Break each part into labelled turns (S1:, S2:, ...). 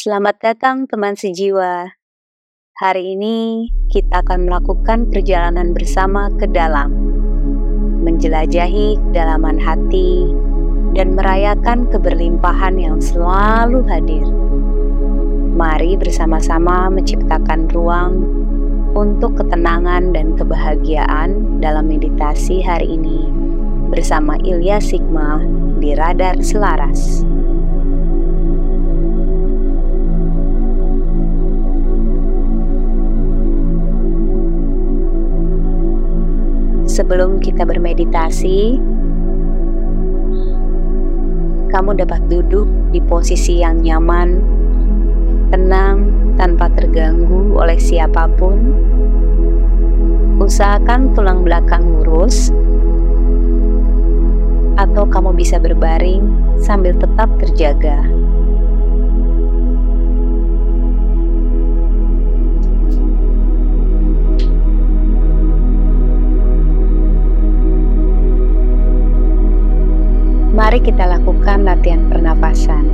S1: Selamat datang teman sejiwa. Hari ini kita akan melakukan perjalanan bersama ke dalam, menjelajahi kedalaman hati, dan merayakan keberlimpahan yang selalu hadir. Mari bersama-sama menciptakan ruang untuk ketenangan dan kebahagiaan dalam meditasi hari ini bersama Ilya Sigma di Radar Selaras. Sebelum kita bermeditasi, kamu dapat duduk di posisi yang nyaman, tenang, tanpa terganggu oleh siapa pun. Usahakan tulang belakang lurus, atau kamu bisa berbaring sambil tetap terjaga. Mari kita lakukan latihan pernafasan.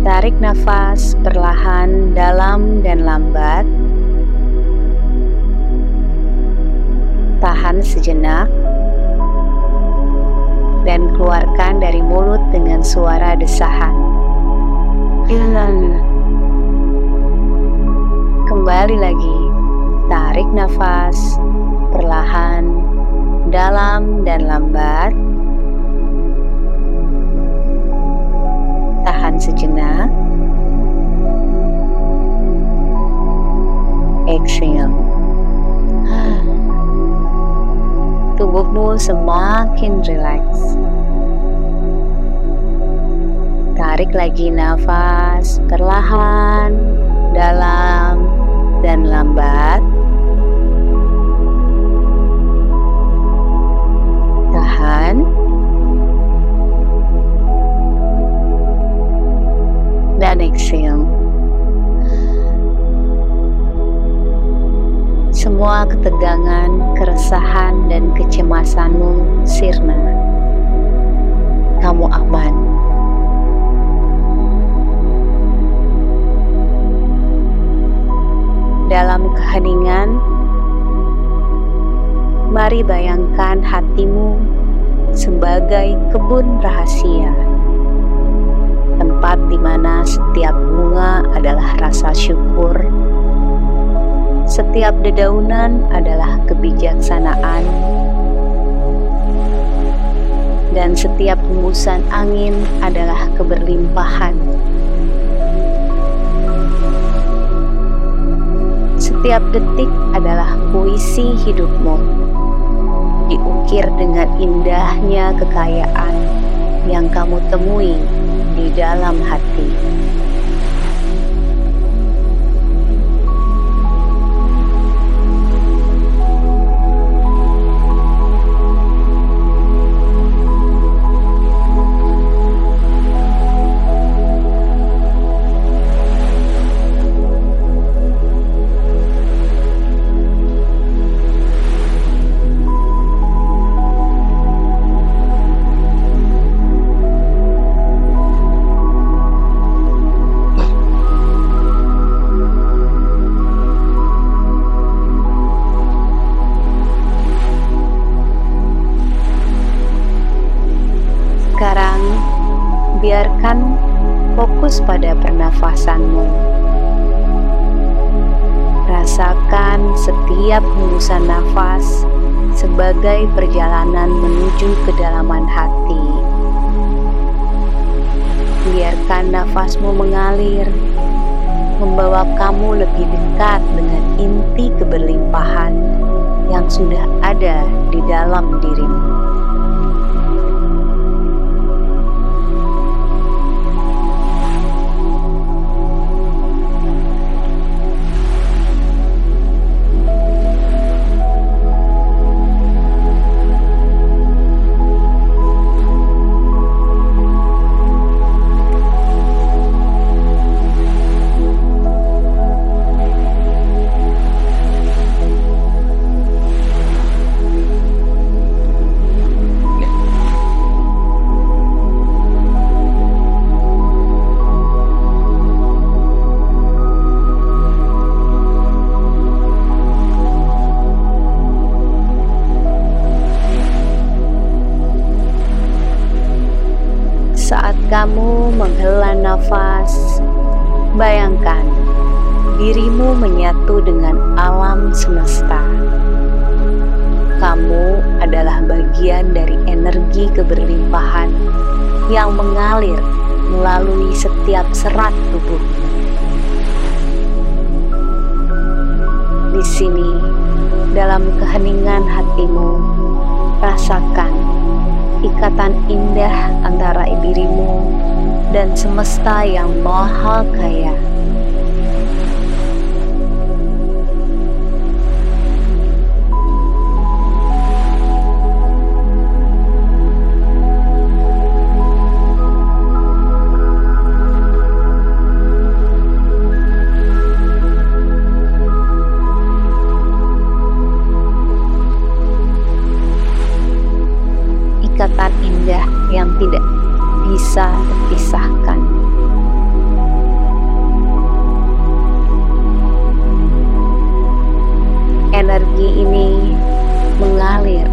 S1: Tarik nafas perlahan, dalam, dan lambat. Tahan sejenak, dan keluarkan dari mulut dengan suara desahan. Kembali lagi, tarik nafas perlahan, dalam, dan lambat. Semakin rileks. Tarik lagi nafas perlahan, dalam, dan lambat. Tahan. Dan exhale. Semua ketegangan, keresahan, dan kecemasanmu sirna. Kamu aman. Dalam keheningan, mari bayangkan hatimu sebagai kebun rahasia. Tempat di mana setiap bunga adalah rasa syukur setiap dedaunan adalah kebijaksanaan, dan setiap hembusan angin adalah keberlimpahan. Setiap detik adalah puisi hidupmu, diukir dengan indahnya kekayaan yang kamu temui di dalam hati. Fokus pada pernafasanmu. Rasakan setiap hembusan nafas sebagai perjalanan menuju kedalaman hati. Biarkan nafasmu mengalir, membawa kamu lebih dekat dengan inti keberlimpahan yang sudah ada di dalam dirimu. Bayangkan dirimu menyatu dengan alam semesta. Kamu adalah bagian dari energi keberlimpahan yang mengalir melalui setiap serat tubuh. Di sini, dalam keheningan hatimu, rasakan ikatan indah antara dirimu dan semesta yang maha kaya. Energi ini mengalir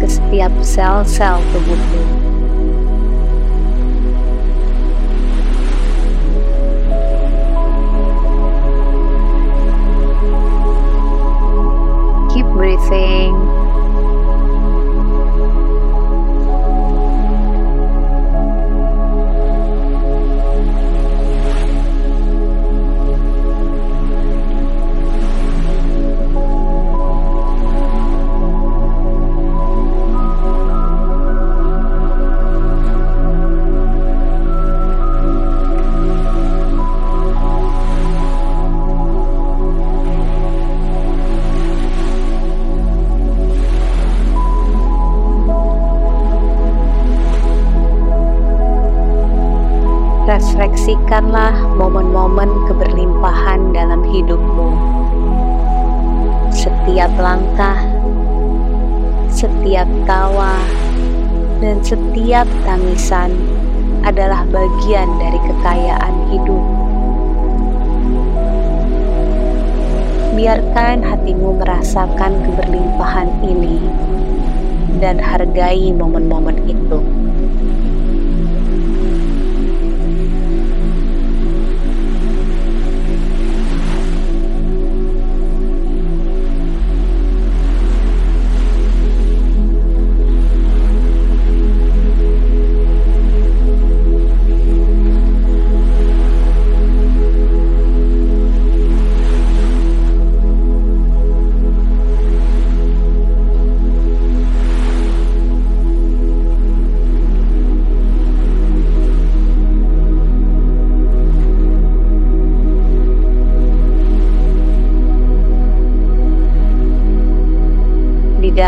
S1: ke setiap sel-sel tubuhmu. Keep breathing. Refleksikanlah momen-momen keberlimpahan dalam hidupmu. Setiap langkah, setiap tawa, dan setiap tangisan adalah bagian dari kekayaan hidup. Biarkan hatimu merasakan keberlimpahan ini dan hargai momen-momen itu.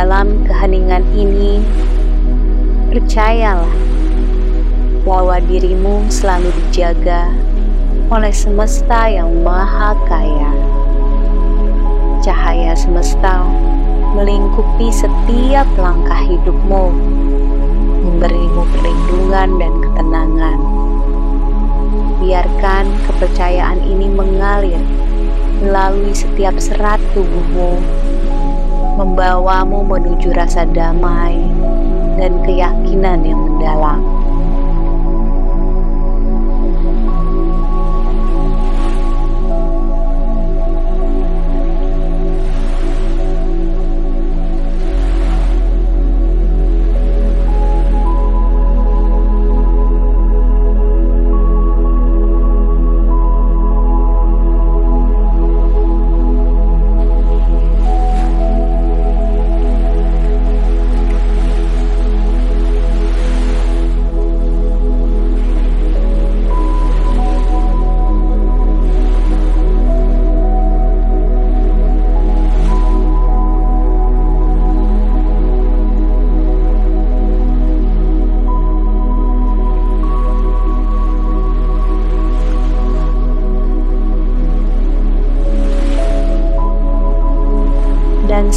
S1: Dalam keheningan ini, percayalah bahwa dirimu selalu dijaga oleh semesta yang maha kaya. Cahaya semesta melingkupi setiap langkah hidupmu, memberimu perlindungan dan ketenangan. Biarkan kepercayaan ini mengalir melalui setiap serat tubuhmu, membawamu menuju rasa damai dan keyakinan yang mendalam.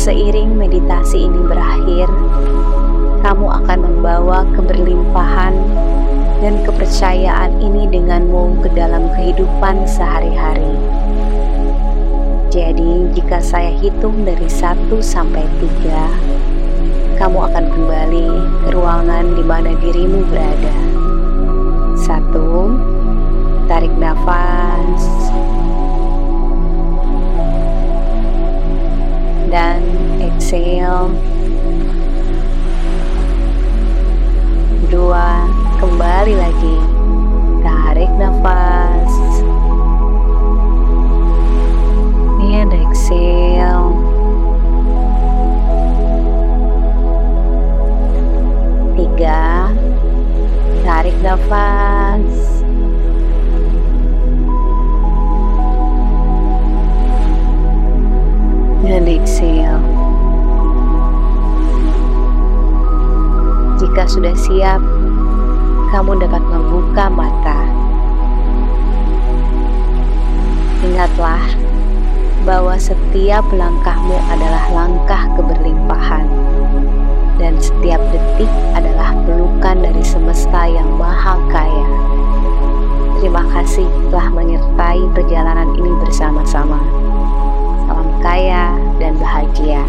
S1: Seiring meditasi ini berakhir, kamu akan membawa keberlimpahan dan kepercayaan ini denganmu ke dalam kehidupan sehari-hari. Jadi, jika saya hitung dari 1 sampai 3, kamu akan kembali ke ruangan di mana dirimu berada. Satu, tarik nafas. Bahwa setiap langkahmu adalah langkah keberlimpahan, dan setiap detik adalah pelukan dari semesta yang maha kaya. Terima kasih telah menyertai perjalanan ini bersama-sama. Salam kaya dan bahagia.